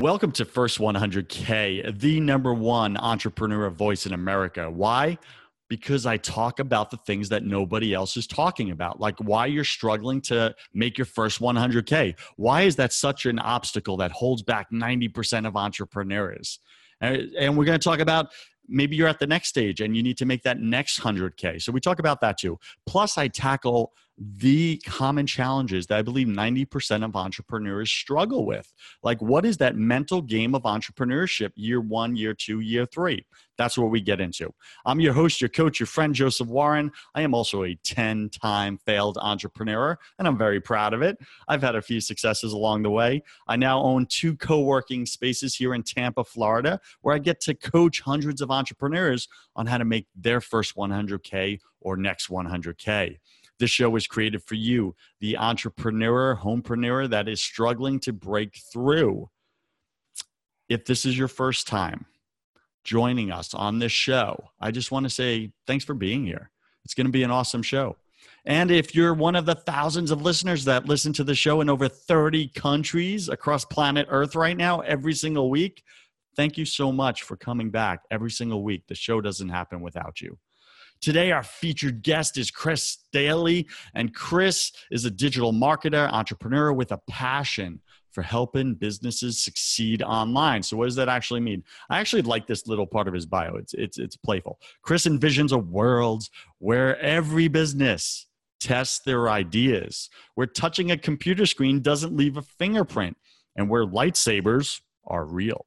Welcome to First 100K, the number one entrepreneur voice in America. Why? Because I talk about the things that nobody else is talking about, like why you're struggling to make your first 100K. Why is that such an obstacle that holds back 90% of entrepreneurs? And we're going to talk about maybe you're at the next stage and you need to make that next 100K. So we talk about that too. Plus, I tackle the common challenges that I believe 90% of entrepreneurs struggle with. Like, what is that mental game of entrepreneurship year one, year two, year three? That's what we get into. I'm your host, your coach, your friend, Joseph Warren. I am also a 10 time failed entrepreneur, and I'm very proud of it. I've had a few successes along the way. I now own two co working spaces here in Tampa, Florida, where I get to coach hundreds of entrepreneurs on how to make their first 100K or next 100K. This show was created for you, the entrepreneur, homepreneur that is struggling to break through. If this is your first time joining us on this show, I just want to say thanks for being here. It's going to be an awesome show. And if you're one of the thousands of listeners that listen to the show in over 30 countries across planet Earth right now, every single week, thank you so much for coming back every single week. The show doesn't happen without you. Today, our featured guest is Chris Dayley, and Chris is a digital marketer, entrepreneur with a passion for helping businesses succeed online. So, what does that actually mean? I actually like this little part of his bio. It's it's it's playful. Chris envisions a world where every business tests their ideas, where touching a computer screen doesn't leave a fingerprint, and where lightsabers are real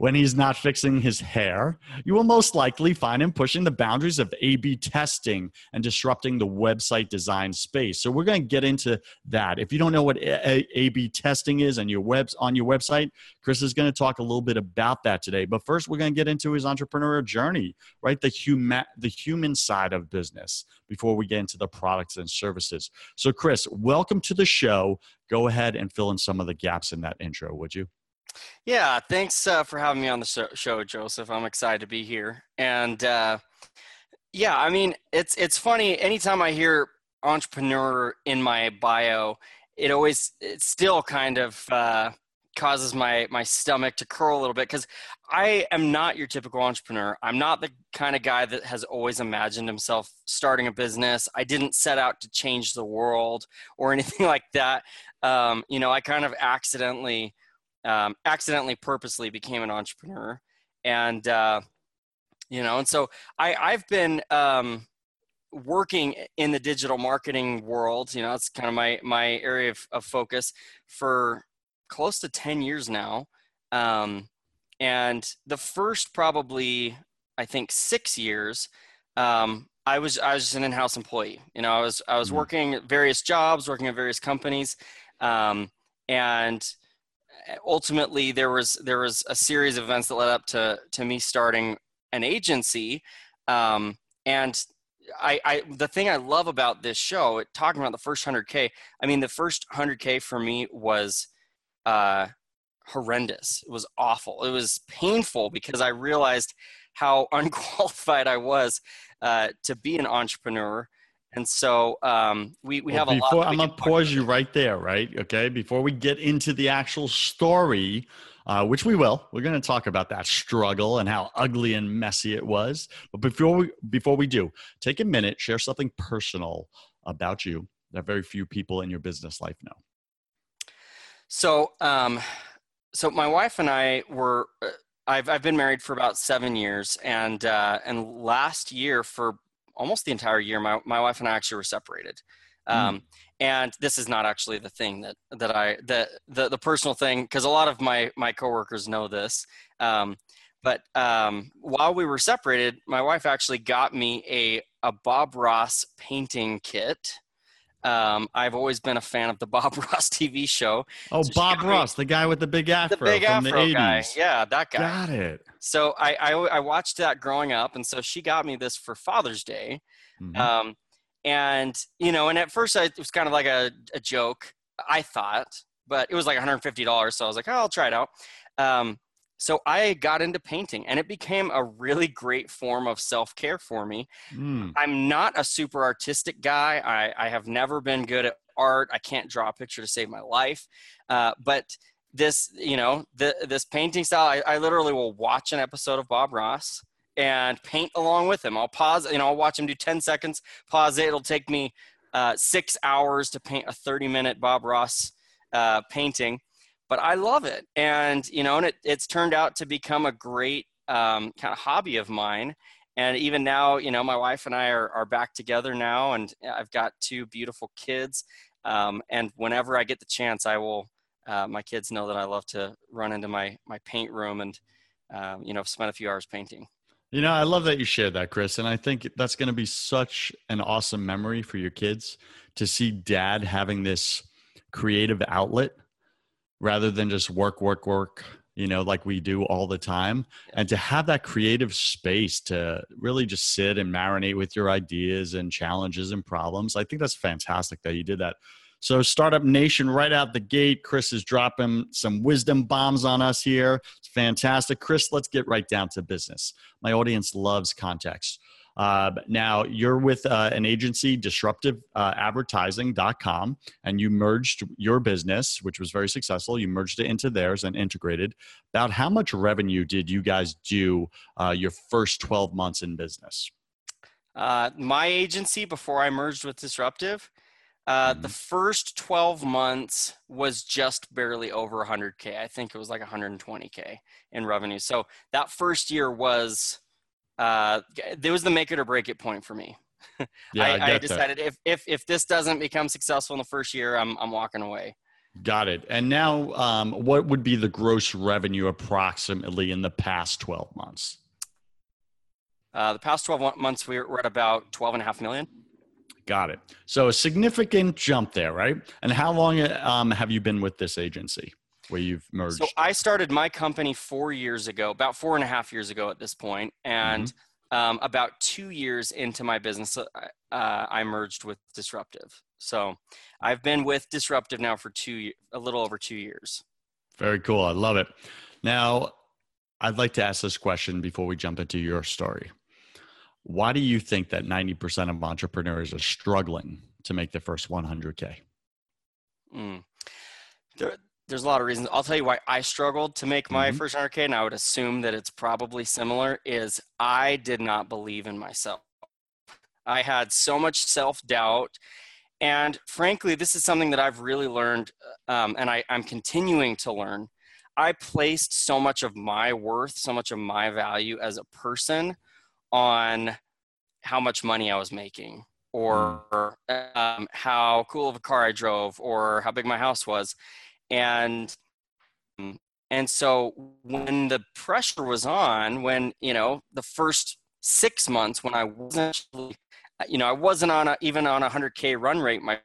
when he's not fixing his hair, you will most likely find him pushing the boundaries of A B testing and disrupting the website design space. So we're going to get into that. If you don't know what A B testing is on your webs on your website, Chris is going to talk a little bit about that today. But first we're going to get into his entrepreneurial journey, right? The human the human side of business before we get into the products and services. So Chris, welcome to the show. Go ahead and fill in some of the gaps in that intro, would you? Yeah, thanks uh, for having me on the show, Joseph. I'm excited to be here. And uh, yeah, I mean, it's it's funny. Anytime I hear entrepreneur in my bio, it always it still kind of uh, causes my my stomach to curl a little bit because I am not your typical entrepreneur. I'm not the kind of guy that has always imagined himself starting a business. I didn't set out to change the world or anything like that. Um, you know, I kind of accidentally um, accidentally purposely became an entrepreneur. And uh, you know and so i i've been um, working in the digital marketing world you know it's kind of my my area of, of focus for close to 10 years now. Um, and the first probably i think six years um, i was i was an in-house employee. You know i was i was mm-hmm. working various jobs working at various companies um, and ultimately there was there was a series of events that led up to to me starting an agency um, and I, I the thing I love about this show, talking about the first 100k. I mean, the first 100k for me was uh, horrendous. It was awful. It was painful because I realized how unqualified I was uh, to be an entrepreneur. And so um, we, we well, have a before, lot. I'm going to pause you right there, right? Okay. Before we get into the actual story, uh, which we will, we're going to talk about that struggle and how ugly and messy it was. But before we, before we do, take a minute, share something personal about you that very few people in your business life know. So, um, so my wife and I were, uh, I've, I've been married for about seven years and, uh, and last year for almost the entire year, my, my wife and I actually were separated. Hmm. Um, mm. And this is not actually the thing that, that I, the, the, the personal thing, because a lot of my, my coworkers know this. Um, but um, while we were separated, my wife actually got me a, a Bob Ross painting kit. Um, I've always been a fan of the Bob Ross TV show. Oh, so Bob Ross, me, the guy with the big afro the big from afro the 80s. Guy. Yeah, that guy. Got it. So I, I, I watched that growing up, and so she got me this for Father's Day. Mm-hmm. Um, and you know, and at first I, it was kind of like a, a joke, I thought, but it was like $150, so I was like, oh, I'll try it out. Um, so I got into painting and it became a really great form of self care for me. Mm. I'm not a super artistic guy. I, I, have never been good at art. I can't draw a picture to save my life. Uh, but this you know the, this painting style I, I literally will watch an episode of bob ross and paint along with him i'll pause you know i'll watch him do 10 seconds pause it it'll take me uh, six hours to paint a 30 minute bob ross uh, painting but i love it. And you know and it, it's turned out to become a great um, kind of hobby of mine. And even now you know my wife and i are, are back together now and i've got two beautiful kids. Um, and whenever i get the chance i will uh, my kids know that I love to run into my my paint room and um, you know spend a few hours painting. You know, I love that you shared that, Chris, and I think that's going to be such an awesome memory for your kids to see dad having this creative outlet rather than just work, work, work. You know, like we do all the time, and to have that creative space to really just sit and marinate with your ideas and challenges and problems. I think that's fantastic that you did that. So, Startup Nation, right out the gate, Chris is dropping some wisdom bombs on us here. It's fantastic. Chris, let's get right down to business. My audience loves context. Uh, now, you're with uh, an agency, disruptiveadvertising.com, uh, and you merged your business, which was very successful. You merged it into theirs and integrated. About how much revenue did you guys do uh, your first 12 months in business? Uh, my agency, before I merged with Disruptive, uh, the mm-hmm. first 12 months was just barely over 100K. I think it was like 120K in revenue. So that first year was, uh, there was the make it or break it point for me. Yeah, I, I, I decided if, if, if this doesn't become successful in the first year, I'm, I'm walking away. Got it. And now, um, what would be the gross revenue approximately in the past 12 months? Uh, the past 12 months, we we're at about 12 and a half million. Got it. So a significant jump there, right? And how long um, have you been with this agency where you've merged? So I started my company four years ago, about four and a half years ago at this point, and mm-hmm. um, about two years into my business, uh, uh, I merged with Disruptive. So I've been with Disruptive now for two, a little over two years. Very cool. I love it. Now, I'd like to ask this question before we jump into your story. Why do you think that 90% of entrepreneurs are struggling to make the first 100K? Mm. There, there's a lot of reasons. I'll tell you why I struggled to make my mm-hmm. first 100K, and I would assume that it's probably similar, is I did not believe in myself. I had so much self doubt. And frankly, this is something that I've really learned, um, and I, I'm continuing to learn. I placed so much of my worth, so much of my value as a person on how much money I was making or mm. um, how cool of a car I drove or how big my house was. And and so when the pressure was on, when you know the first six months when I wasn't, you know, I wasn't on a, even on a hundred k run rate my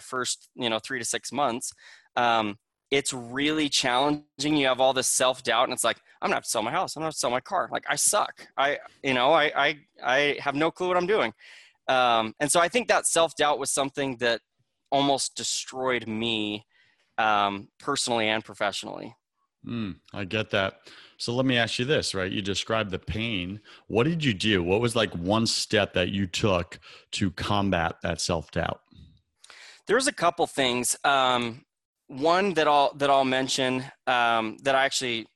first you know three to six months. Um, it's really challenging. You have all this self doubt, and it's like I'm gonna have to sell my house. I'm gonna have to sell my car. Like I suck. I you know I I I have no clue what I'm doing. Um, and so I think that self doubt was something that almost destroyed me um, personally and professionally. Mm, I get that. So let me ask you this, right? You described the pain. What did you do? What was like one step that you took to combat that self doubt? There was a couple things. Um, one that I'll that I'll mention um, that I actually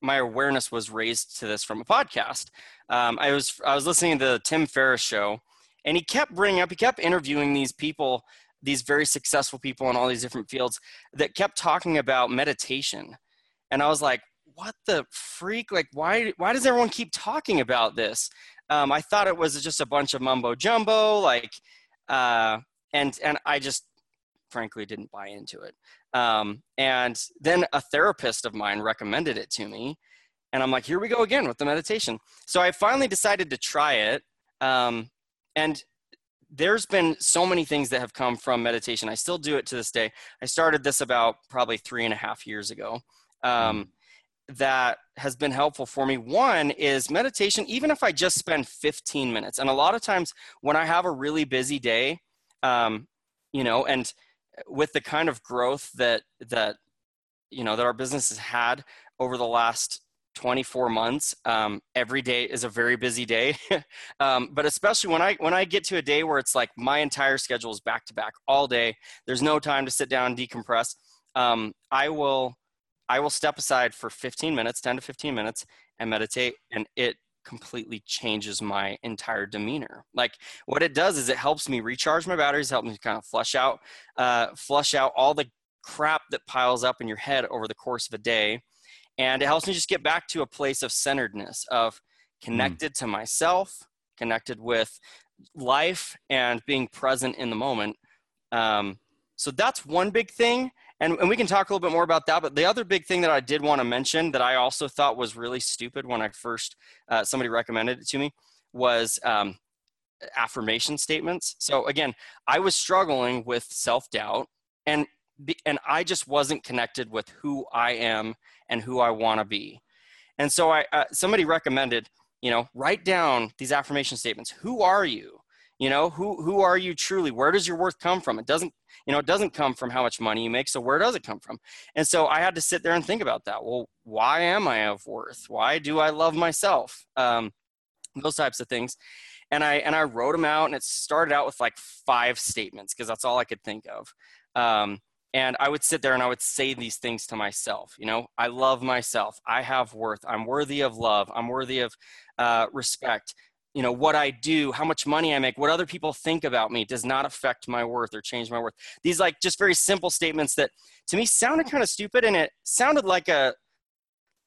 my awareness was raised to this from a podcast. Um, I was I was listening to the Tim Ferriss show, and he kept bringing up, he kept interviewing these people, these very successful people in all these different fields that kept talking about meditation, and I was like, what the freak? Like, why why does everyone keep talking about this? Um, I thought it was just a bunch of mumbo jumbo, like, uh, and and I just frankly didn't buy into it. Um, and then a therapist of mine recommended it to me. And I'm like, here we go again with the meditation. So I finally decided to try it. Um, and there's been so many things that have come from meditation. I still do it to this day. I started this about probably three and a half years ago. Um, mm. that has been helpful for me. One is meditation, even if I just spend 15 minutes. And a lot of times when I have a really busy day, um, you know, and with the kind of growth that that you know that our business has had over the last 24 months um, every day is a very busy day um, but especially when i when i get to a day where it's like my entire schedule is back to back all day there's no time to sit down and decompress um, I will I will step aside for 15 minutes, 10 to 15 minutes, and meditate, and it completely changes my entire demeanor. Like what it does is it helps me recharge my batteries, help me kind of flush out, uh, flush out all the crap that piles up in your head over the course of a day, and it helps me just get back to a place of centeredness, of hmm. connected mm. to myself, connected with life, and being present in the moment. Um, so that's one big thing. And, and we can talk a little bit more about that. But the other big thing that I did want to mention that I also thought was really stupid when I first, uh, somebody recommended it to me was um, affirmation statements. So again, I was struggling with self doubt and, and I just wasn't connected with who I am and who I want to be. And so I, uh, somebody recommended, you know, write down these affirmation statements. Who are you? You know, who, who are you truly? Where does your worth come from? It doesn't you know it doesn't come from how much money you make so where does it come from and so i had to sit there and think about that well why am i of worth why do i love myself um, those types of things and i and i wrote them out and it started out with like five statements because that's all i could think of um, and i would sit there and i would say these things to myself you know i love myself. I have worth. I'm worthy of love. I'm worthy of uh, respect. You know what i do how much money i make what other people think about me does not affect my worth or change my worth. These like just very simple statements that to me sounded kind of stupid and it sounded like a,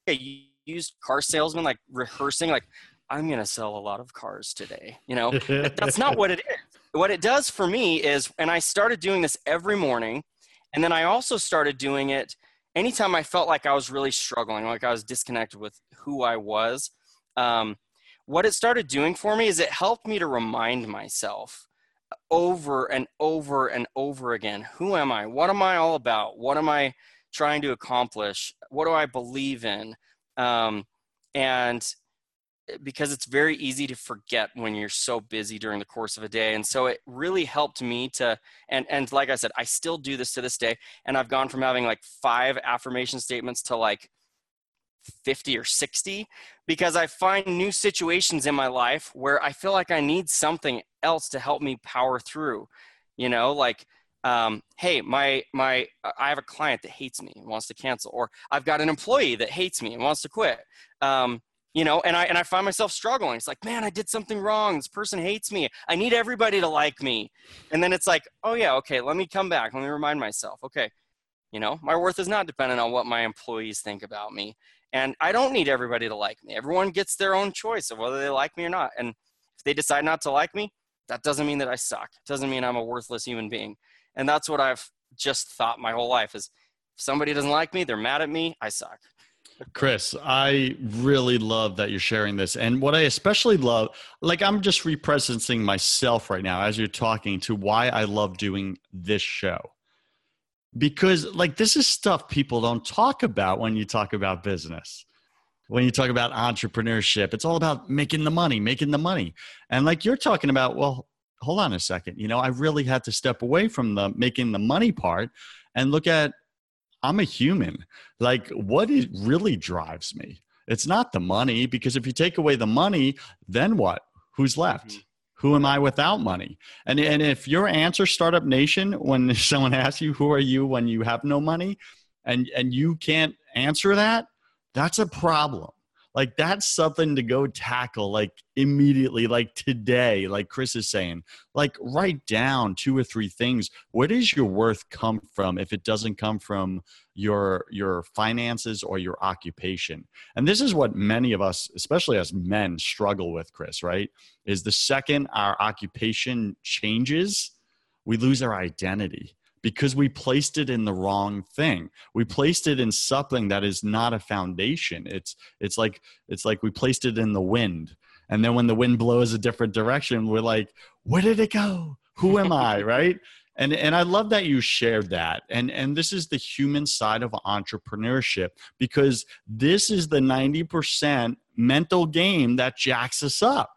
a used car salesman like rehearsing like i'm going to sell a lot of cars today you know? That's not what it is. What it does for me is and i started doing this every morning and then i also started doing it anytime i felt like i was really struggling like i was disconnected with who i was um, what it started doing for me is it helped me to remind myself over and over and over again who am I? What am I all about? What am I trying to accomplish? What do I believe in? Um, and because it's very easy to forget when you're so busy during the course of a day and so it really helped me to and and like i said i still do this to this day and i've gone from having like five affirmation statements to like 50 or 60 because I find new situations in my life where I feel like I need something else to help me power through. You know, like, um, hey, my my I have a client that hates me and wants to cancel, or I've got an employee that hates me and wants to quit. Um, you know, and I and I find myself struggling. It's like, man, I did something wrong. This person hates me. I need everybody to like me. And then it's like, oh yeah, okay, let me come back. Let me remind myself, okay, you know, my worth is not dependent on what my employees think about me. And I don't need everybody to like me. Everyone gets their own choice of whether they like me or not. And if they decide not to like me, that doesn't mean that I suck. It doesn't mean I'm a worthless human being. And that's what I've just thought my whole life is if somebody doesn't like me, they're mad at me, I suck. Chris, I really love that you're sharing this. And what I especially love, like I'm just representing myself right now as you're talking to why I love doing this show. Because like this is stuff people don't talk about when you talk about business. When you talk about entrepreneurship it's all about making the money making the money. And like you're talking about well hold on a second. You know i really had to step away from the making the money part and look at i'm a human. Like what really drives me it's not the money because if you take away the money then what? Who's left? Mm-hmm who am I without money? And, and if your answer, Startup Nation, when someone asks you, who are you when you have no money, and, and you can't answer that, that's a problem. Like that's something to go tackle like immediately, like today, like Chris is saying. Like write down two or three things. Where does your worth come from if it doesn't come from your your finances or your occupation? And this is what many of us, especially as men, struggle with, Chris, right? Is the second our occupation changes, we lose our identity because we placed it in the wrong thing. We placed it in something that is not a foundation. It's it's like it's like we placed it in the wind. And then when the wind blows a different direction, we're like, where did it go? Who am I? right? And and I love that you shared that. And and this is the human side of entrepreneurship because this is the 90% mental game that jacks us up.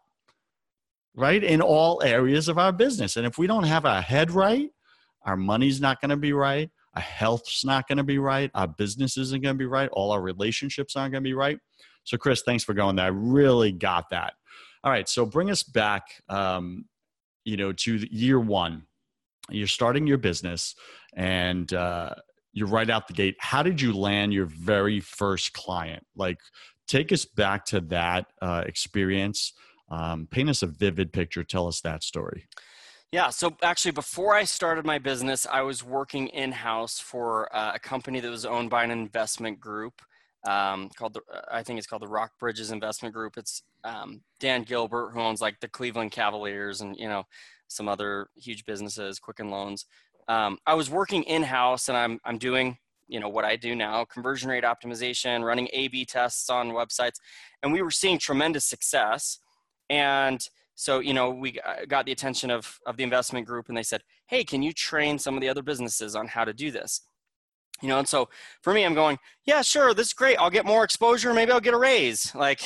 Right? In all areas of our business. And if we don't have our head right, our money's not going to be right. Our health's not going to be right. Our business isn't going to be right. All our relationships aren't going to be right. So, Chris, thanks for going there. I really got that. All right. So, bring us back, um, you know, to year one. You're starting your business and, uh, you're right out the gate. How did you land your very first client? Like, take us back to that uh, experience. Um, paint us a vivid picture. Tell us that story. Yeah, so actually, before I started my business, I was working in house for uh, a company that was owned by an investment group um, called the, uh, I think it's called the Rock Bridges Investment Group. It's um, Dan Gilbert who owns like the Cleveland Cavaliers and you know some other huge businesses, Quicken Loans. Um, I was working in house, and I'm I'm doing you know what I do now: conversion rate optimization, running A/B tests on websites, and we were seeing tremendous success. And so you know we got the attention of of the investment group and they said hey can you train some of the other businesses on how to do this? You know and so for me i'm going yeah sure this is great. I'll get more exposure. Maybe i'll get a raise. Like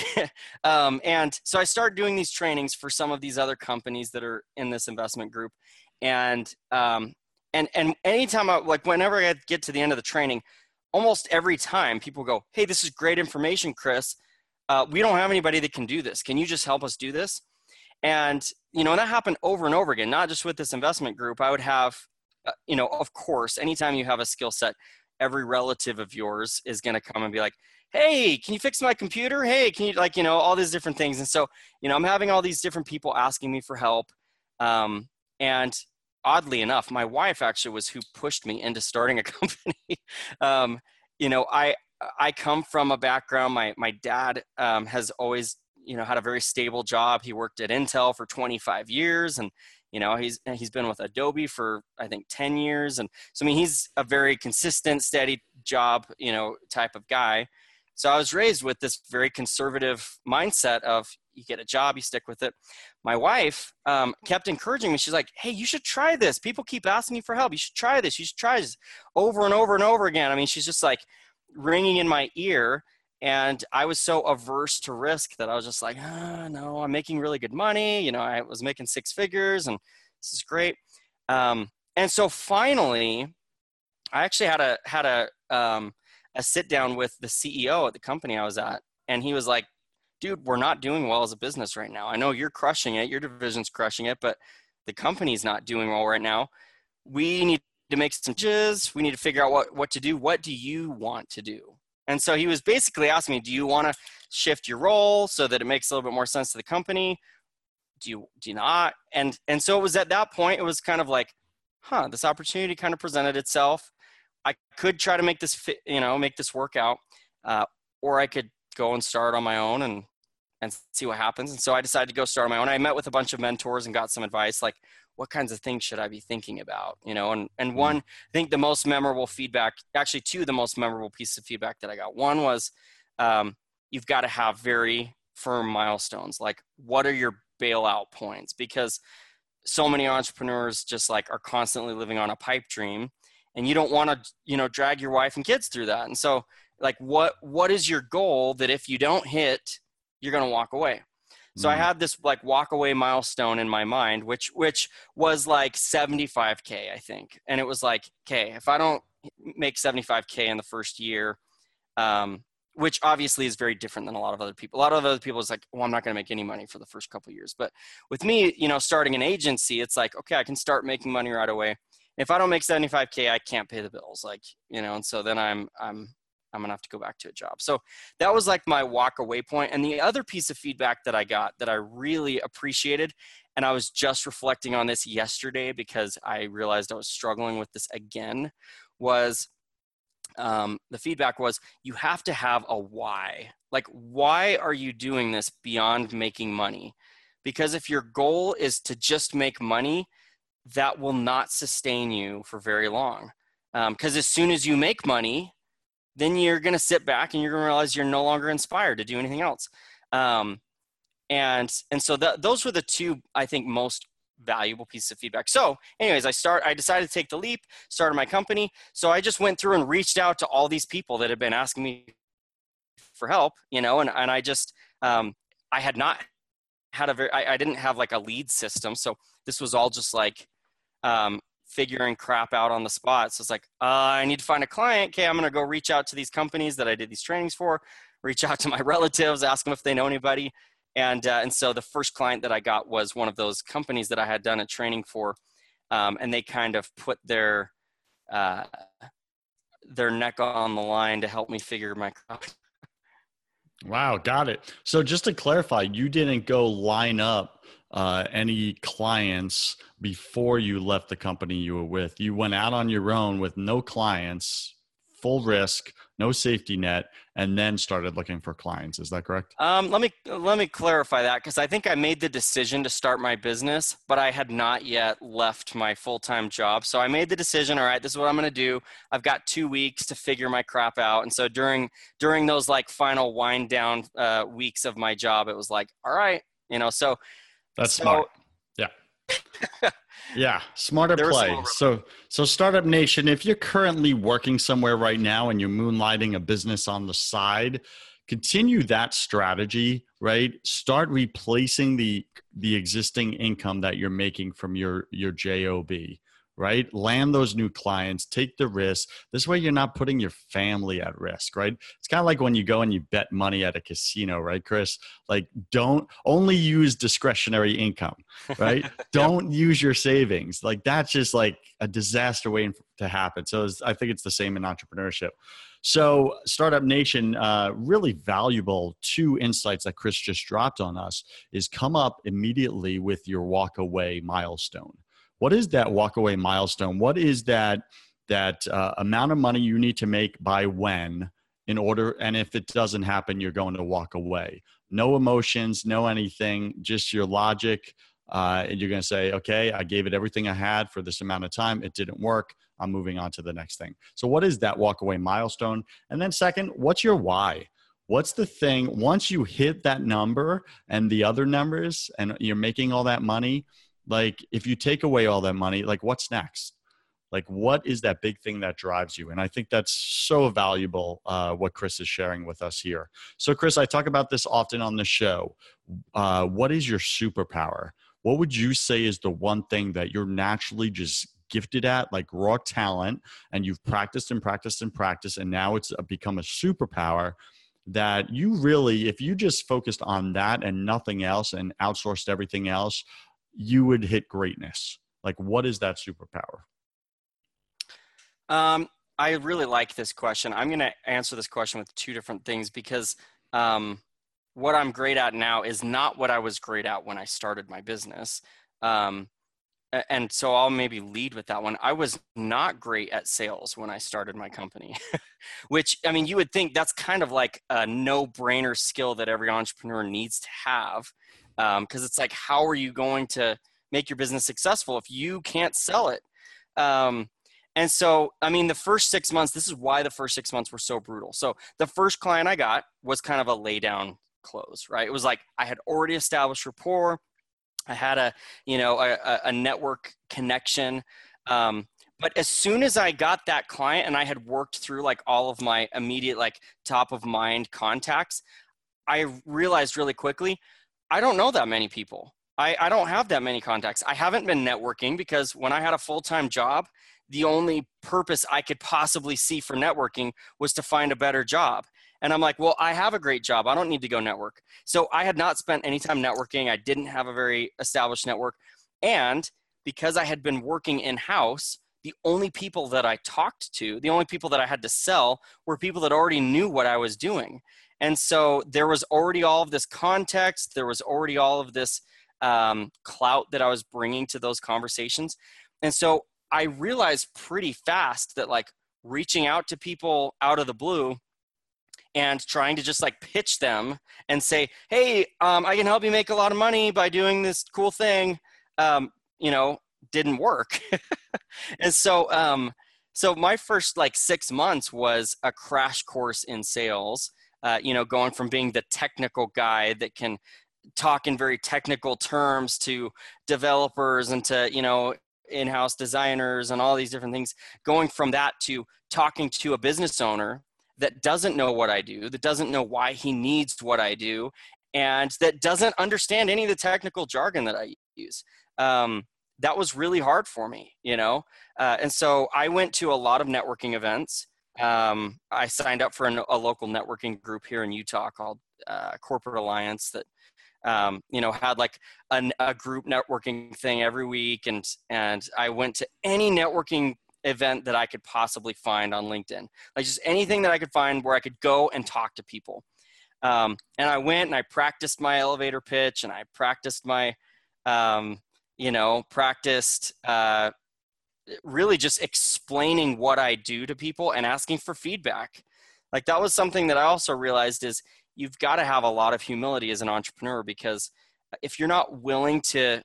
um, and so i start doing these trainings for some of these other companies that are in this investment group. And um, and and anytime i like whenever i get to the end of the training almost every time people go hey this is great information chris. Uh, we don't have anybody that can do this. Can you just help us do this and, you know, and that happened over and over again, not just with this investment group. I would have, uh, you know, of course, anytime you have a skill set, every relative of yours is going to come and be like, hey, can you fix my computer? Hey, can you, like, you know, all these different things. And so, you know, I'm having all these different people asking me for help. Um, and oddly enough, my wife actually was who pushed me into starting a company. um, you know, I, I come from a background, my, my dad um, has always you know had a very stable job. He worked at intel for 25 years and you know he's he's been with adobe for i think 10 years and so i mean he's a very consistent steady job you know type of guy. So i was raised with this very conservative mindset of you get a job you stick with it. My wife um, kept encouraging me. She's like hey you should try this. People keep asking me for help. You should try this. You should try this over and over and over again. I mean she's just like ringing in my ear and I was so averse to risk that I was just like, oh, no, I'm making really good money. You know, I was making six figures and this is great. Um, and so finally, I actually had a, had a, um, a sit down with the CEO at the company I was at. And he was like, dude, we're not doing well as a business right now. I know you're crushing it. Your division's crushing it, but the company's not doing well right now. We need to make some changes. We need to figure out what, what to do. What do you want to do? And so he was basically asking me, do you want to shift your role so that it makes a little bit more sense to the company? Do you do you not? And and so it was at that point it was kind of like, huh, this opportunity kind of presented itself. I could try to make this fit, you know, make this work out, uh, or I could go and start on my own and and see what happens. And so I decided to go start on my own. I met with a bunch of mentors and got some advice, like what kinds of things should I be thinking about? You know, and and mm-hmm. one, I think the most memorable feedback, actually two, the most memorable pieces of feedback that I got. One was, um, you've got to have very firm milestones. Like, what are your bailout points? Because so many entrepreneurs just like are constantly living on a pipe dream, and you don't want to, you know, drag your wife and kids through that. And so, like, what what is your goal that if you don't hit, you're going to walk away? So mm. I had this like walk away milestone in my mind, which which was like 75k, I think, and it was like, okay, if I don't make 75k in the first year, um, which obviously is very different than a lot of other people. A lot of other people is like, well, I'm not going to make any money for the first couple years. But with me, you know, starting an agency, it's like, okay, I can start making money right away. If I don't make 75k, I can't pay the bills. Like, you know, and so then I'm I'm I'm gonna have to go back to a job. So that was like my walk away point. And the other piece of feedback that I got that I really appreciated, and I was just reflecting on this yesterday because I realized I was struggling with this again, was um, the feedback was you have to have a why. Like, why are you doing this beyond making money? Because if your goal is to just make money, that will not sustain you for very long. Because um, as soon as you make money, then you're going to sit back and you're going to realize you're no longer inspired to do anything else. Um, and and so those were the two I think most valuable pieces of feedback. So, anyways, I start. I decided to take the leap, started my company. So I just went through and reached out to all these people that had been asking me for help. You know, and and I just um, I had not had a very I, I didn't have like a lead system. So this was all just like um, figuring crap out on the spot. So it's like, uh, I need to find a client. Okay, I'm going to go reach out to these companies that I did these trainings for, reach out to my relatives, ask them if they know anybody. And, uh, and so the first client that I got was one of those companies that I had done a training for. Um, and they kind of put their, uh, their neck on the line to help me figure my craft. Wow, got it. So just to clarify, you didn't go line up uh, any clients before you left the company you were with. You went out on your own with no clients, full risk, no safety net, and then started looking for clients. Is that correct? Um, let me let me clarify that because I think I made the decision to start my business, but I had not yet left my full time job. So I made the decision. All right, this is what I'm going to do. I've got two weeks to figure my crap out. And so during during those like final wind down uh, weeks of my job, it was like, all right, you know. So that's so, smart. Yeah. Yeah, smarter play. So, so Startup Nation, if you're currently working somewhere right now and you're moonlighting a business on the side, continue that strategy. Right, start replacing the the existing income that you're making from your your job right? Land those new clients, take the risk. This way, you're not putting your family at risk, right? It's kind of like when you go and you bet money at a casino, right, Chris? Like, don't only use discretionary income, right? don't use your savings. Like, that's just like a disaster waiting to happen. So, I think it's the same in entrepreneurship. So, Startup Nation, uh, really valuable two insights that Chris just dropped on us is come up immediately with your walk away milestone what is that walkaway milestone? What is that that uh, amount of money you need to make by when in order? And if it doesn't happen, you're going to walk away. No emotions, no anything, just your logic. Uh, and you're going to say, okay, I gave it everything I had for this amount of time. It didn't work. I'm moving on to the next thing. So, what is that walkaway milestone? And then, second, what's your why? What's the thing once you hit that number and the other numbers and you're making all that money? Like if you take away all that money like what's next? Like what is that big thing that drives you? And i think that's so valuable uh, what chris is sharing with us here. So chris i talk about this often on the show. Uh, what is your superpower? What would you say is the one thing that you're naturally just gifted at like raw talent and you've practiced and practiced and practiced and now it's become a superpower that you really if you just focused on that and nothing else and outsourced everything else you would hit greatness? Like, what is that superpower? Um, I really like this question. I'm going to answer this question with two different things because um, what I'm great at now is not what I was great at when I started my business. Um, and so I'll maybe lead with that one. I was not great at sales when I started my company, which I mean, you would think that's kind of like a no brainer skill that every entrepreneur needs to have because um, it's like how are you going to make your business successful if you can't sell it? Um, and so i mean the first six months this is why the first six months were so brutal. So the first client i got was kind of a lay down close right? It was like i had already established rapport. I had a you know a, a network connection. Um, but as soon as i got that client and i had worked through like all of my immediate like top of mind contacts i realized really quickly I don't know that many people. I, I don't have that many contacts. I haven't been networking because when I had a full time job, the only purpose I could possibly see for networking was to find a better job. And I'm like, well, I have a great job. I don't need to go network. So I had not spent any time networking. I didn't have a very established network. And because I had been working in house, the only people that I talked to, the only people that I had to sell were people that already knew what I was doing. And so there was already all of this context, there was already all of this um, clout that I was bringing to those conversations. And so I realized pretty fast that like reaching out to people out of the blue and trying to just like pitch them and say, hey, um, I can help you make a lot of money by doing this cool thing, um, you know, didn't work. and so, um, so my first like six months was a crash course in sales uh, you know, going from being the technical guy that can talk in very technical terms to developers and to, you know, in-house designers and all these different things, going from that to talking to a business owner that doesn't know what I do, that doesn't know why he needs what I do, and that doesn't understand any of the technical jargon that I use. Um, that was really hard for me, you know? Uh, and so I went to a lot of networking events um, I signed up for a, a, local networking group here in Utah called uh, Corporate Alliance that um, you know had like a, a, group networking thing every week, and and I went to any networking event that I could possibly find on LinkedIn. Like just anything that I could find where I could go and talk to people. Um, and I went and I practiced my elevator pitch and I practiced my, um, you know, practiced uh, really just explaining what I do to people and asking for feedback. Like that was something that I also realized is you've got to have a lot of humility as an entrepreneur because if you're not willing to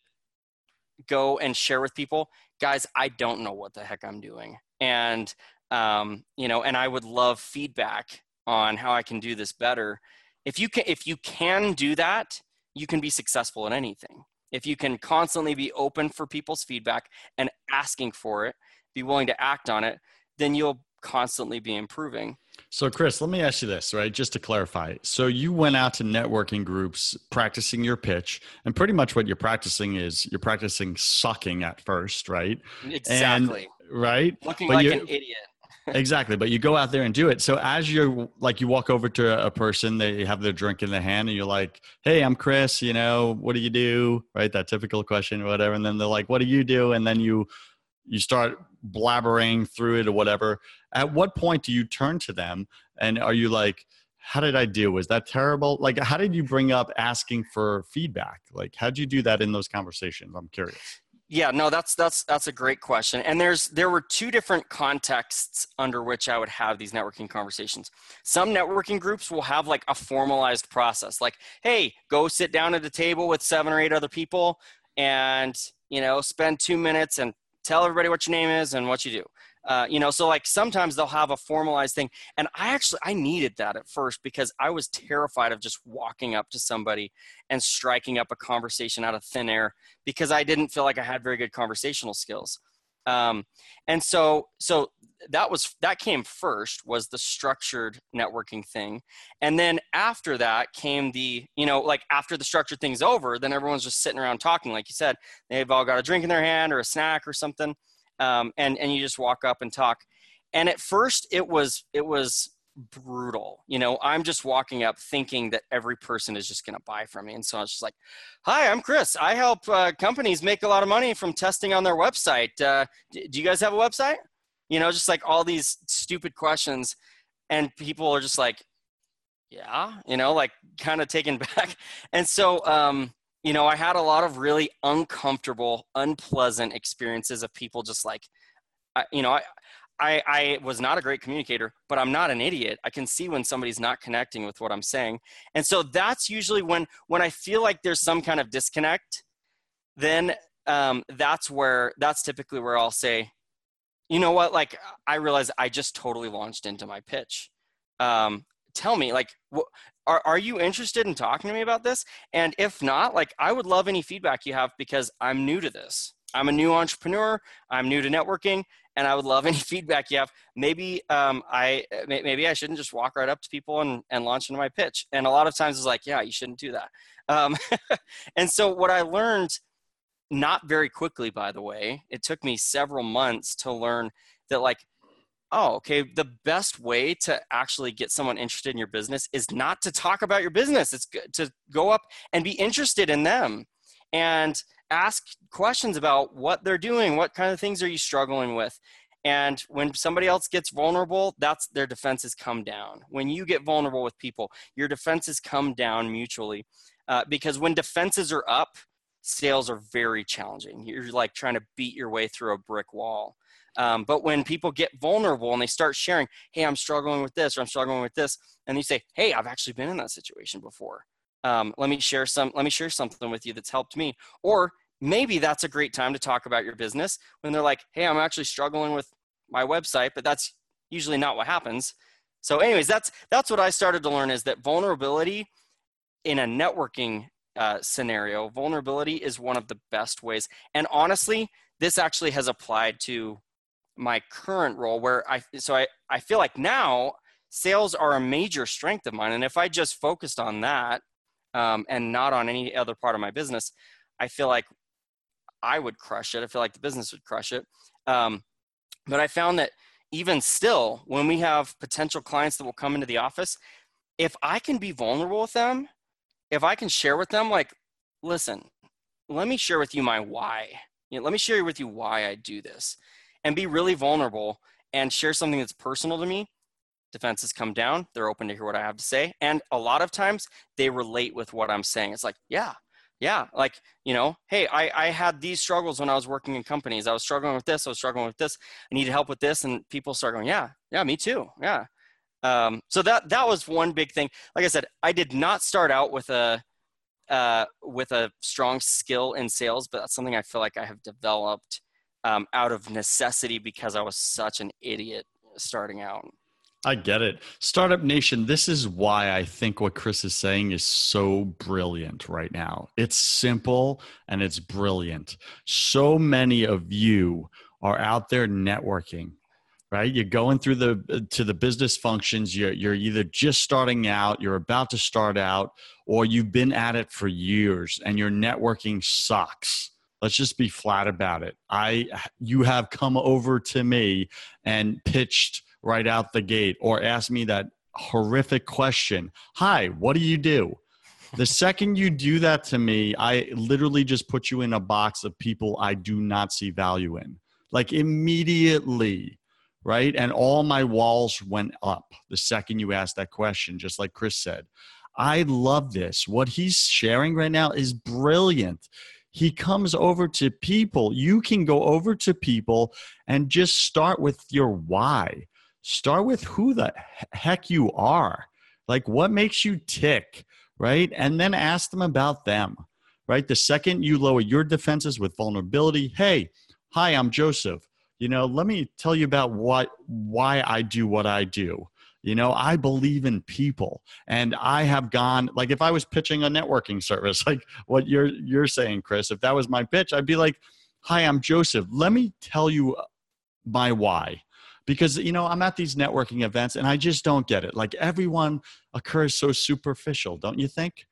go and share with people, guys, I don't know what the heck I'm doing. And, um, you know, and I would love feedback on how I can do this better. If you can, if you can do that, you can be successful in anything. If you can constantly be open for people's feedback and asking for it, be willing to act on it, then you'll constantly be improving. So, Chris, let me ask you this, right? Just to clarify. So, you went out to networking groups practicing your pitch, and pretty much what you're practicing is you're practicing sucking at first, right? Exactly. And, right? Looking but like an idiot. Exactly. But you go out there and do it. So, as you're like, you walk over to a person, they have their drink in their hand, and you're like, hey, I'm Chris, you know, what do you do? Right? That typical question or whatever. And then they're like, what do you do? And then you, you start blabbering through it or whatever at what point do you turn to them and are you like how did i do was that terrible like how did you bring up asking for feedback like how did you do that in those conversations i'm curious yeah no that's that's that's a great question and there's there were two different contexts under which i would have these networking conversations. Some networking groups will have like a formalized process like hey go sit down at a table with seven or eight other people and you know spend two minutes and tell everybody what your name is and what you do uh, you know so like sometimes they'll have a formalized thing and i actually i needed that at first because i was terrified of just walking up to somebody and striking up a conversation out of thin air because i didn't feel like i had very good conversational skills. Um, and so so that was that came first was the structured networking thing and then after that came the you know like after the structured thing's over then everyone's just sitting around talking like you said they've all got a drink in their hand or a snack or something um, and and you just walk up and talk. And at first it was it was brutal. You know i'm just walking up thinking that every person is just going to buy from me. And so i was just like hi i'm chris. I help uh, companies make a lot of money from testing on their website. Uh, do you guys have a website? You know just like all these stupid questions. And people are just like yeah you know like kind of taken back. And so um you know i had a lot of really uncomfortable unpleasant experiences of people just like I, you know I, I i was not a great communicator but i'm not an idiot. I can see when somebody's not connecting with what i'm saying. And so that's usually when when i feel like there's some kind of disconnect then um, that's where that's typically where i'll say you know what? Like i realize i just totally launched into my pitch. Um, tell me like wh- are, are you interested in talking to me about this? And if not like i would love any feedback you have because i'm new to this. I'm a new entrepreneur. I'm new to networking and i would love any feedback you have. Maybe um, i maybe i shouldn't just walk right up to people and, and launch into my pitch. And a lot of times it's like yeah you shouldn't do that. Um, and so what i learned not very quickly by the way it took me several months to learn that like oh okay the best way to actually get someone interested in your business is not to talk about your business it's to go up and be interested in them and ask questions about what they're doing what kind of things are you struggling with and when somebody else gets vulnerable that's their defenses come down when you get vulnerable with people your defenses come down mutually uh, because when defenses are up sales are very challenging. You're like trying to beat your way through a brick wall. Um, but when people get vulnerable and they start sharing, hey, I'm struggling with this or I'm struggling with this, and you say, hey, I've actually been in that situation before. Um, let me share some. Let me share something with you that's helped me. Or maybe that's a great time to talk about your business when they're like, hey, I'm actually struggling with my website, but that's usually not what happens. So, anyways, that's that's what I started to learn is that vulnerability in a networking uh, scenario, vulnerability is one of the best ways. And honestly, this actually has applied to my current role where I, so I, I feel like now sales are a major strength of mine. And if I just focused on that um, and not on any other part of my business, I feel like I would crush it. I feel like the business would crush it. Um, but I found that even still, when we have potential clients that will come into the office, if I can be vulnerable with them if I can share with them, like, listen, let me share with you my why. You know, let me share with you why I do this. And be really vulnerable and share something that's personal to me, defenses come down. They're open to hear what I have to say. And a lot of times they relate with what I'm saying. It's like, yeah, yeah, like, you know, hey, I, I had these struggles when I was working in companies. I was struggling with this, I was struggling with this. I needed help with this. And people start going, yeah, yeah, me too. Yeah. Um, so that, that was one big thing. Like I said, I did not start out with a, uh, with a strong skill in sales, but that's something I feel like I have developed um, out of necessity because I was such an idiot starting out. I get it. Startup Nation, this is why I think what Chris is saying is so brilliant right now. It's simple and it's brilliant. So many of you are out there networking, right? You're going through the to the business functions. You're you're either just starting out, you're about to start out, or you've been at it for years and your networking sucks let's just be flat about it i you have come over to me and pitched right out the gate or asked me that horrific question Hi, what do you do? the second you do that to me, I literally just put you in a box of people I do not see value in. Like immediately, right? And all my walls went up the second you asked that question, just like Chris said. I love this. What he's sharing right now is brilliant he comes over to people. You can go over to people and just start with your why. Start with who the heck you are. Like what makes you tick, right? And then ask them about them, right? The second you lower your defenses with vulnerability, hey, hi, I'm Joseph. You know, let me tell you about what why I do what I do. You know, I believe in people and I have gone like if I was pitching a networking service, like what you're you're saying, Chris, if that was my pitch, I'd be like, "Hi, I'm Joseph. Let me tell you uh, my why." Because you know, I'm at these networking events and I just don't get it. Like everyone occurs so superficial, don't you think?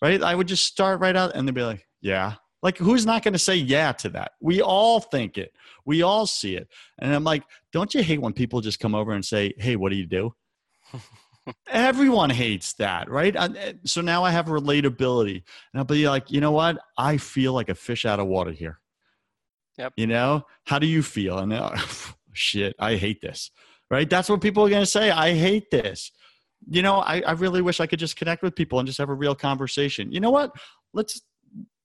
Right? I would just start right out and they'd be like, "Yeah." Like, who's not going to say yeah to that? We all think it. We all see it. And I'm like, don't you hate when people just come over and say, hey, what do you do? Everyone hates that, right? Eh, so now I have relatability, and I'll be like, you know what? I feel like a fish out of water here. Yep. You know, how do you feel? And uh, shit, I hate this. Right? That's what people are going to say. I hate this. You know, I, I really wish I could just connect with people and just have a real conversation. You know what? Let's.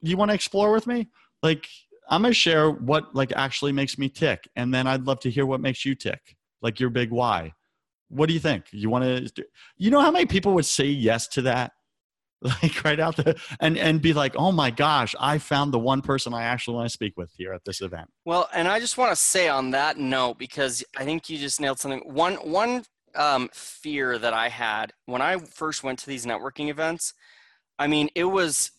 You want to explore with me? Like, I'm going to share what like actually makes me tick, and then I'd love to hear what makes you tick. Like your big why what do you think? You want to? You know how many people would say yes to that? Like right out there, and and be like, oh my gosh, I found the one person I actually want to speak with here at this event. Well, and I just want to say on that note because I think you just nailed something. One one um, fear that I had when I first went to these networking events. I mean, it was.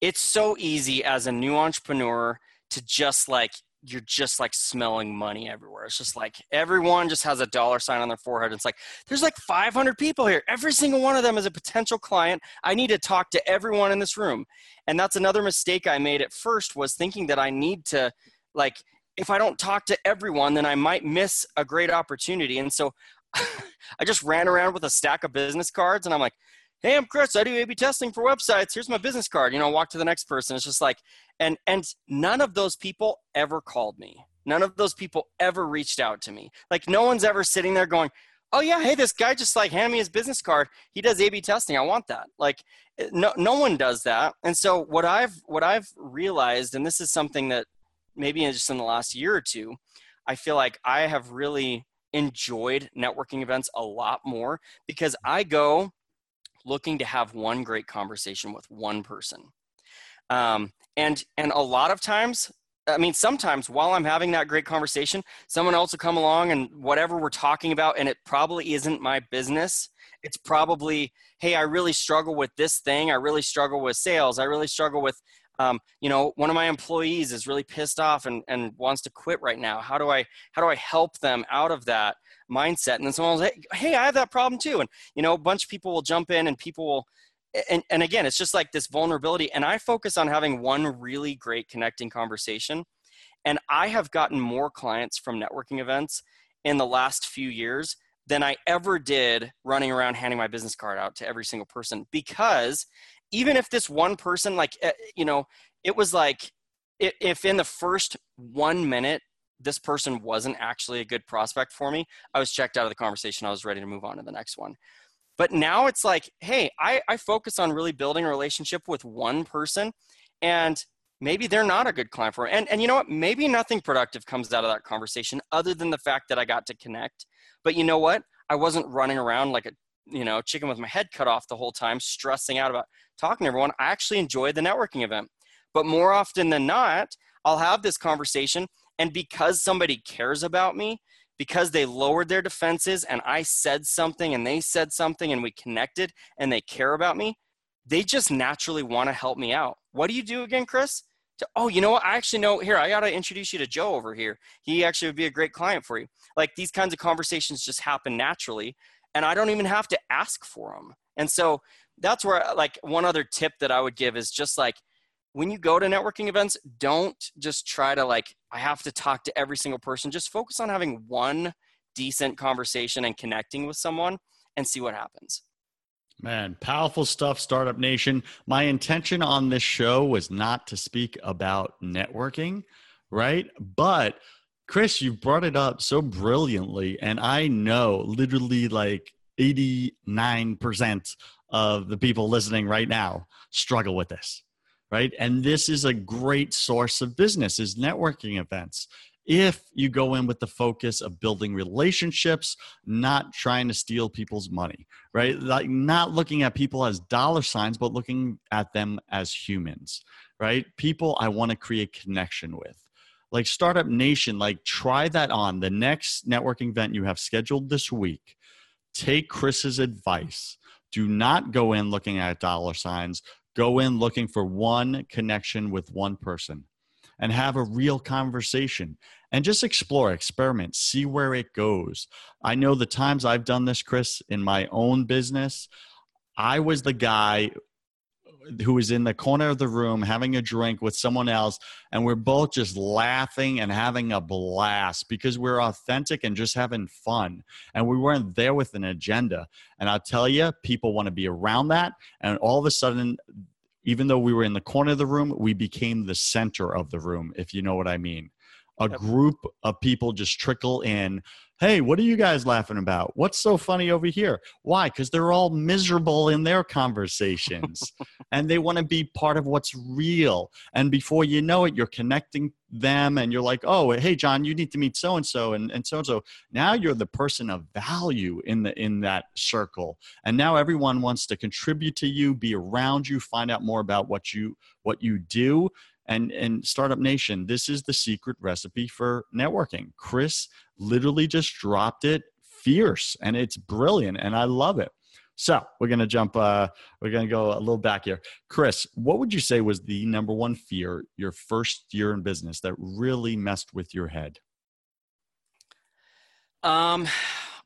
It's so easy as a new entrepreneur to just like you're just like smelling money everywhere. It's just like everyone just has a dollar sign on their forehead. It's like there's like 500 people here. Every single one of them is a potential client. I need to talk to everyone in this room. And that's another mistake I made at first was thinking that I need to like if I don't talk to everyone then I might miss a great opportunity. And so I just ran around with a stack of business cards and I'm like, hey i'm chris. I do a b testing for websites. Here's my business card. You know walk to the next person. It's just like and and none of those people ever called me. None of those people ever reached out to me. Like no one's ever sitting there going oh yeah hey this guy just like handed me his business card. He does a b testing. I want that. Like eh, no, no one does that. And so what i've what i've realized and this is something that maybe just in the last year or two i feel like i have really enjoyed networking events a lot more because i go looking to have one great conversation with one person. Um, and and a lot of times, I mean, sometimes while I'm having that great conversation, someone else will come along and whatever we're talking about, and it probably isn't my business. It's probably, hey, I really struggle with this thing. I really struggle with sales. I really struggle with um, you know one of my employees is really pissed off and, and wants to quit right now. How do i how do i help them out of that mindset? And then someone will say hey i have that problem too. And you know a bunch of people will jump in and people will and, and again it's just like this vulnerability. And i focus on having one really great connecting conversation. And i have gotten more clients from networking events in the last few years than i ever did running around handing my business card out to every single person because even if this one person like eh, you know it was like if in the first one minute this person wasn't actually a good prospect for me, I was checked out of the conversation. I was ready to move on to the next one. But now it's like, hey, I, I focus on really building a relationship with one person and maybe they're not a good client for me. And, and you know what? Maybe nothing productive comes out of that conversation other than the fact that I got to connect. But you know what? I wasn't running around like a you know chicken with my head cut off the whole time, stressing out about talking to everyone. I actually enjoyed the networking event. But more often than not, I'll have this conversation, and because somebody cares about me, because they lowered their defenses and I said something and they said something and we connected and they care about me, they just naturally want to help me out. What do you do again, Chris? Oh, you know what? I actually know. Here, I got to introduce you to Joe over here. He actually would be a great client for you. Like these kinds of conversations just happen naturally, and I don't even have to ask for them. And so that's where, like, one other tip that I would give is just like when you go to networking events, don't just try to like, I have to talk to every single person. Just focus on having one decent conversation and connecting with someone and see what happens. Man, powerful stuff, Startup Nation. My intention on this show was not to speak about networking, right? But Chris, you brought it up so brilliantly. And I know literally like 89% of the people listening right now struggle with this right? And this is a great source of business is networking events. If you go in with the focus of building relationships, not trying to steal people's money, right? Like not looking at people as dollar signs, but looking at them as humans, right? People I want to create connection with like startup nation like try that on. The next networking event you have scheduled this week take chris's advice. Do not go in looking at dollar signs. Go in looking for one connection with one person and have a real conversation and just explore, experiment, see where it goes. I know the times I've done this, Chris, in my own business, I was the guy who was in the corner of the room having a drink with someone else and we're both just laughing and having a blast because we're authentic and just having fun. And we weren't there with an agenda. And i'll tell you people want to be around that. And all of a sudden even though we were in the corner of the room we became the center of the room if you know what i mean a group of people just trickle in Hey, what are you guys laughing about? What's so funny over here? Why? Because they're all miserable in their conversations and they want to be part of what's real. And before you know it, you're connecting them and you're like, oh, hey, John, you need to meet so and so and so and so. Now you're the person of value in the in that circle. And now everyone wants to contribute to you, be around you, find out more about what you what you do and and startup nation this is the secret recipe for networking. Chris literally just dropped it fierce and it's brilliant and i love it. So we're to jump uh we're to go a little back here. Chris what would you say was the number one fear your first year in business that really messed with your head? Um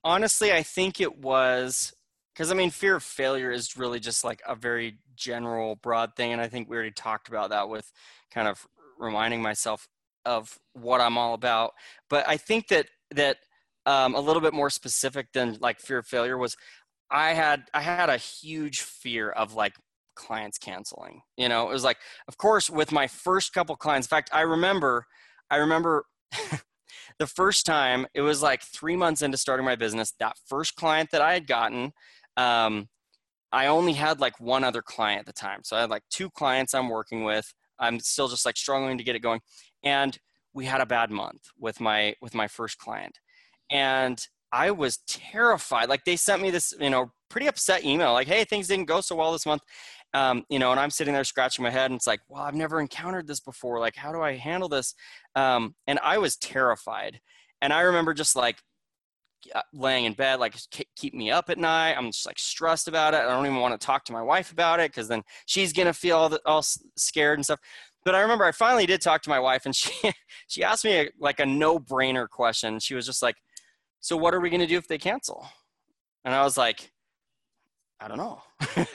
honestly i think it was because i mean fear of failure is really just like a very general broad thing and i think we already talked about that with kind of reminding myself of what i'm all about but i think that that um, a little bit more specific than like fear of failure was i had i had a huge fear of like clients canceling you know it was like of course with my first couple clients in fact i remember i remember the first time it was like three months into starting my business that first client that i had gotten um, I only had like one other client at the time. So I had like two clients I'm working with. I'm still just like struggling to get it going. And we had a bad month with my with my first client. And I was terrified. Like they sent me this, you know, pretty upset email, like, "Hey, things didn't go so well this month," um, you know. And I'm sitting there scratching my head, and it's like, "Well, I've never encountered this before. Like, how do I handle this?" Um, and I was terrified. And I remember just like Uh, laying in bed like keep me up at night. I'm just like stressed about it. I don't even want to talk to my wife about it because then she's gonna feel all, the, all scared and stuff. But i remember i finally did talk to my wife and she she asked me a, like a no-brainer question. She was just like so what are we gonna do if they cancel? And i was like i don't know.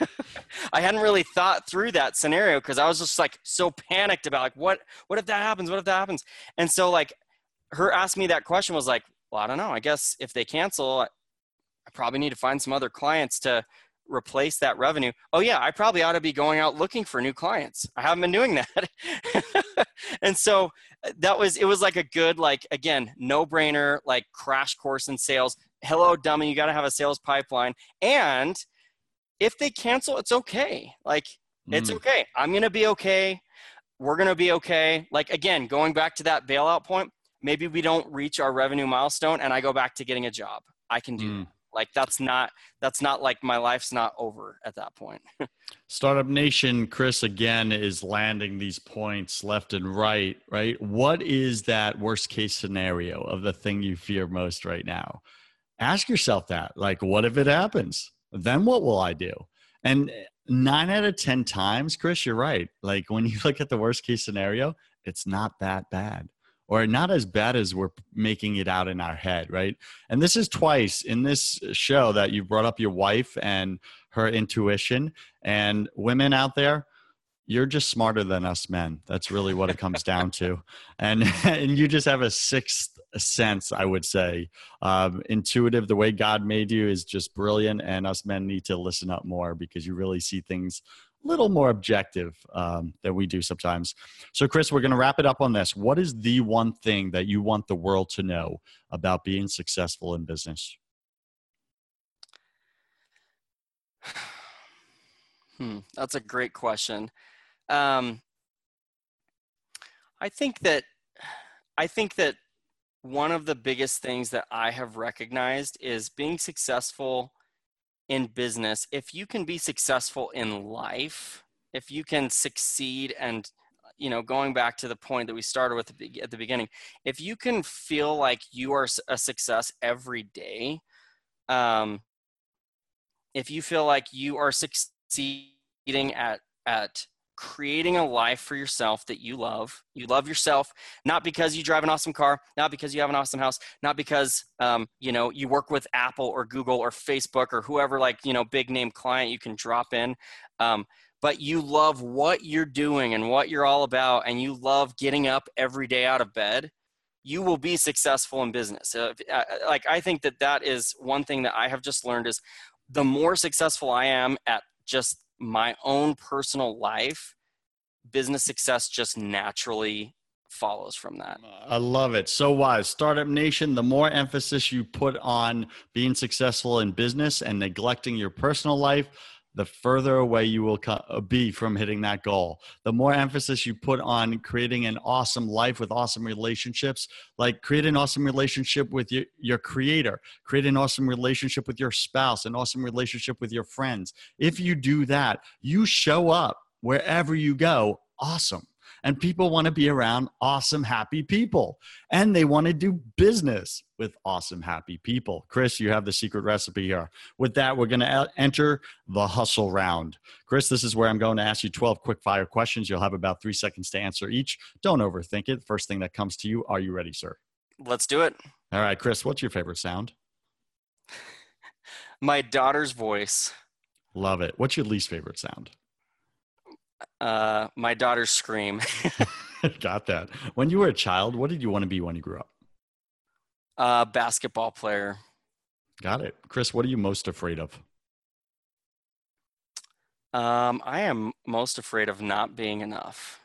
I hadn't really thought through that scenario because i was just like so panicked about like what what if that happens? What if that happens? And so like her asking me that question was like well, I don't know. I guess if they cancel, I probably need to find some other clients to replace that revenue. Oh, yeah, I probably ought to be going out looking for new clients. I haven't been doing that. and so that was it was like a good like again no brainer like crash course in sales hello dummy you got to have a sales pipeline and if they cancel it's okay like it's Mm. okay i'm gonna be okay we're gonna be okay like again going back to that bailout point maybe we don't reach our revenue milestone and i go back to getting a job i can do Mm. that. like that's not that's not like my life's not over at that point Startup Nation, Chris again is landing these points left and right, right? What is that worst case scenario of the thing you fear most right now? Ask yourself that. Like, what if it happens? Then what will I do? And nine out of 10 times, Chris, you're right. Like, when you look at the worst case scenario, it's not that bad or not as bad as we're making it out in our head, right? And this is twice in this show that you brought up your wife and her intuition. And women out there, you're just smarter than us men. That's really what it comes down to. And and you just have a sixth sense, I would say. Um, intuitive, the way God made you is just brilliant. And us men need to listen up more because you really see things little more objective um, than we do sometimes. So, Chris, we're going to wrap it up on this. What is the one thing that you want the world to know about being successful in business? Hmm, that's a great question. Um, I think that I think that one of the biggest things that I have recognized is being successful in business. If you can be successful in life, if you can succeed and you know going back to the point that we started with at the beginning if you can feel like you are a success every day um, if you feel like you are succeeding at at creating a life for yourself that you love. You love yourself not because you drive an awesome car not because you have an awesome house not because um, you know you work with apple or google or facebook or whoever like you know big name client you can drop in um, but you love what you're doing and what you're all about and you love getting up every day out of bed you will be successful in business. Uh, like i think that that is one thing that i have just learned is the more successful i am at just my own personal life business success just naturally follows from that I love it. So wise. Startup Nation, the more emphasis you put on being successful in business and neglecting your personal life, the further away you will uh, be from hitting that goal. The more emphasis you put on creating an awesome life with awesome relationships, like create an awesome relationship with your, your creator, create an awesome relationship with your spouse, an awesome relationship with your friends. If you do that, you show up wherever you go awesome. And people want to be around awesome, happy people. And they want to do business with awesome, happy people. Chris, you have the secret recipe here. With that, we're going to enter the hustle round. Chris, this is where I'm going to ask you 12 quick fire questions. You'll have about three seconds to answer each. Don't overthink it. First thing that comes to you, are you ready, sir? let's do it All right, Chris, what's your favorite sound? my daughter's voice Love it. What's your least favorite sound? Uh, my daughter's scream Got that. When you were a child, what did you want to be when you grew up? uh, basketball player Got it. Chris, what are you most afraid of? um, i am most afraid of not being enough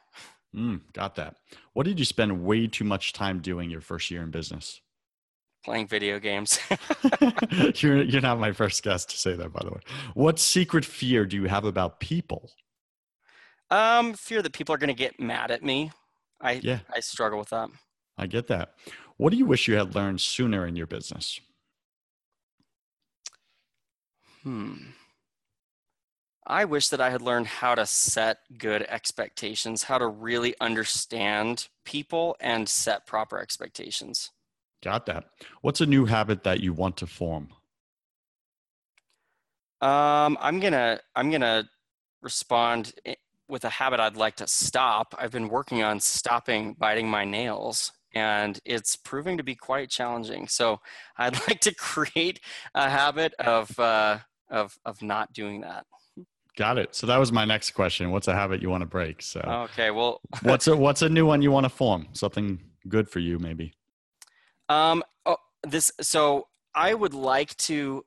Mm, got that. What did you spend way too much time doing your first year in business? playing video games you're, you're not my first guest to say that, by the way. What secret fear do you have about people? Um, fear that people are going to get mad at me i Yeah. i struggle with that I get that. What do you wish you had learned sooner in your business? Hmm. I wish that I had learned how to set good expectations, how to really understand people and set proper expectations. Got that. What's a new habit that you want to form? Um, I'm gonna I'm gonna respond with a habit I'd like to stop. I've been working on stopping biting my nails, and it's proving to be quite challenging. So I'd like to create a habit of uh, of of not doing that. Got it. So that was my next question. What's a habit you want to break? So Okay, well, what's a what's a new one you want to form? Something good for you, maybe. Um, oh, this. So I would like to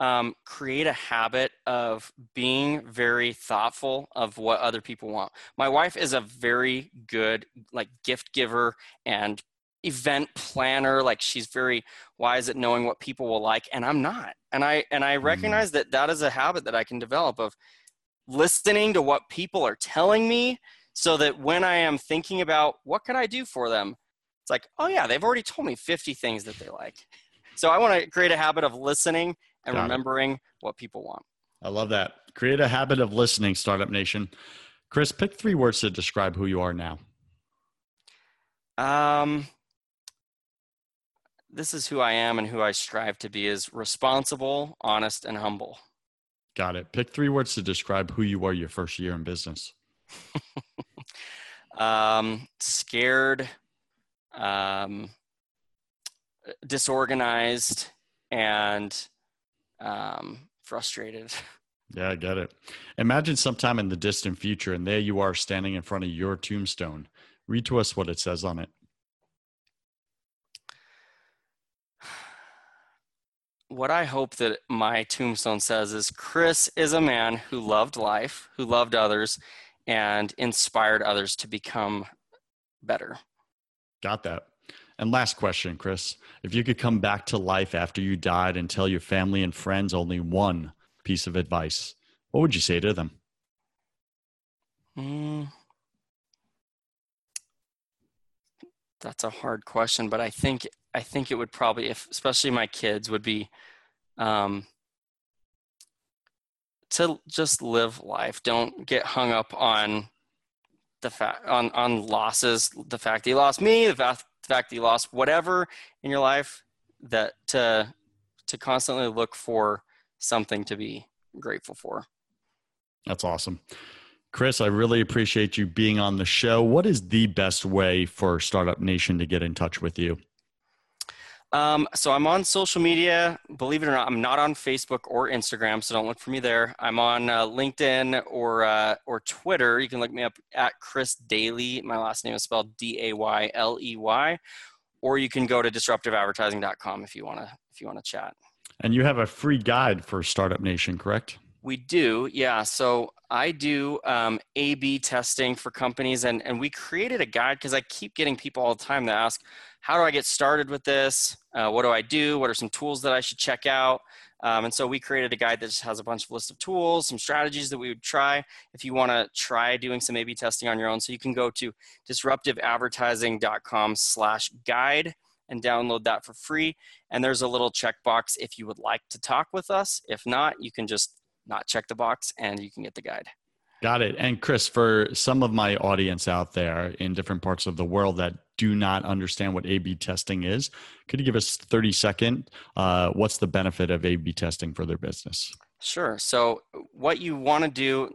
um, create a habit of being very thoughtful of what other people want. My wife is a very good like gift giver and event planner like she's very wise at knowing what people will like and i'm not and i and i mm-hmm. recognize that that is a habit that i can develop of listening to what people are telling me so that when i am thinking about what can i do for them it's like oh yeah they've already told me 50 things that they like so i want to create a habit of listening and Got remembering it. what people want i love that create a habit of listening startup nation chris pick three words to describe who you are now um this is who I am and who I strive to be is responsible, honest, and humble. Got it. Pick three words to describe who you were your first year in business. um, scared, um, disorganized, and um, frustrated. Yeah, I get it. Imagine sometime in the distant future, and there you are standing in front of your tombstone. Read to us what it says on it. what I hope that my tombstone says is Chris is a man who loved life, who loved others, and inspired others to become better. Got that. And last question, Chris. If you could come back to life after you died and tell your family and friends only one piece of advice, what would you say to them? Mm, that's a hard question, but I think I think it would probably, if especially my kids, would be um, to just live life. Don't get hung up on the fact on on losses. The fact you lost me, the fact, the fact that you lost whatever in your life. That to to constantly look for something to be grateful for. That's awesome. Chris, I really appreciate you being on the show. What is the best way for Startup Nation to get in touch with you? Um, so I'm on social media. Believe it or not, I'm not on Facebook or Instagram, so don't look for me there. I'm on uh, LinkedIn or uh, or Twitter. You can look me up at Chris Dayley. My last name is spelled D A Y L E Y, or you can go to disruptiveadvertising.com if you want to if you want to chat. And you have a free guide for Startup Nation, correct? We do, yeah. So I do um, A/B testing for companies, and and we created a guide because I keep getting people all the time that ask how do I get started with this? Uh, what do I do? What are some tools that I should check out? Um, and so we created a guide that just has a bunch of list of tools, some strategies that we would try if you want to try doing some A/B testing on your own. So you can go to disruptiveadvertising.com/guide and download that for free. And there's a little checkbox if you would like to talk with us. If not, you can just not check the box and you can get the guide. Got it. And Chris, for some of my audience out there in different parts of the world that do not understand what A B testing is, could you give us 30 second? Uh, what's the benefit of A B testing for their business? Sure. So, what you want to do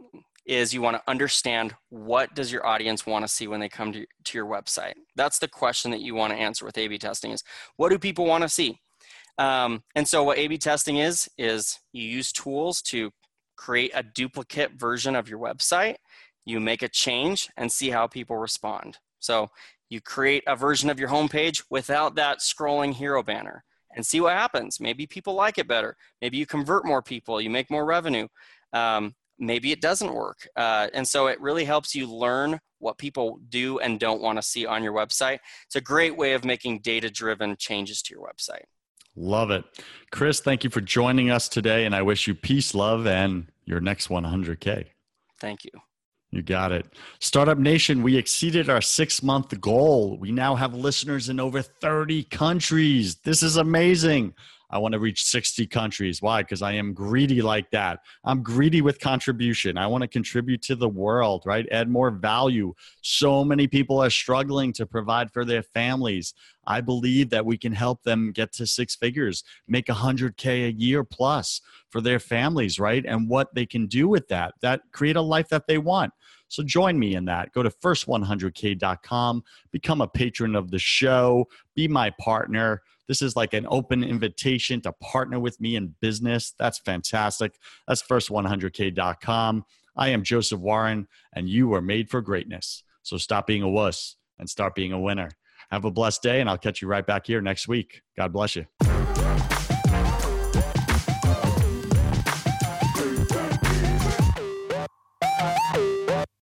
is you want to understand what does your audience want to see when they come to, to your website that's the question that you want to answer with a b testing is what do people want to see um, and so what a b testing is is you use tools to create a duplicate version of your website you make a change and see how people respond so you create a version of your homepage without that scrolling hero banner and see what happens. Maybe people like it better. Maybe you convert more people, you make more revenue. Um, maybe it doesn't work. Uh, and so it really helps you learn what people do and don't want to see on your website. It's a great way of making data driven changes to your website. Love it. Chris, thank you for joining us today. And I wish you peace, love, and your next 100K. Thank you. You got it. Startup Nation, we exceeded our six month goal. We now have listeners in over 30 countries. This is amazing. I want to reach 60 countries. Why? Because I am greedy like that. I'm greedy with contribution. I want to contribute to the world, right? Add more value. So many people are struggling to provide for their families. I believe that we can help them get to six figures, make 100K a year plus for their families, right? And what they can do with that, that create a life that they want. So join me in that. Go to first100k.com, become a patron of the show, be my partner. This is like an open invitation to partner with me in business. That's fantastic. That's first100k.com. I am Joseph Warren, and you are made for greatness. So stop being a wuss and start being a winner. Have a blessed day, and I'll catch you right back here next week. God bless you.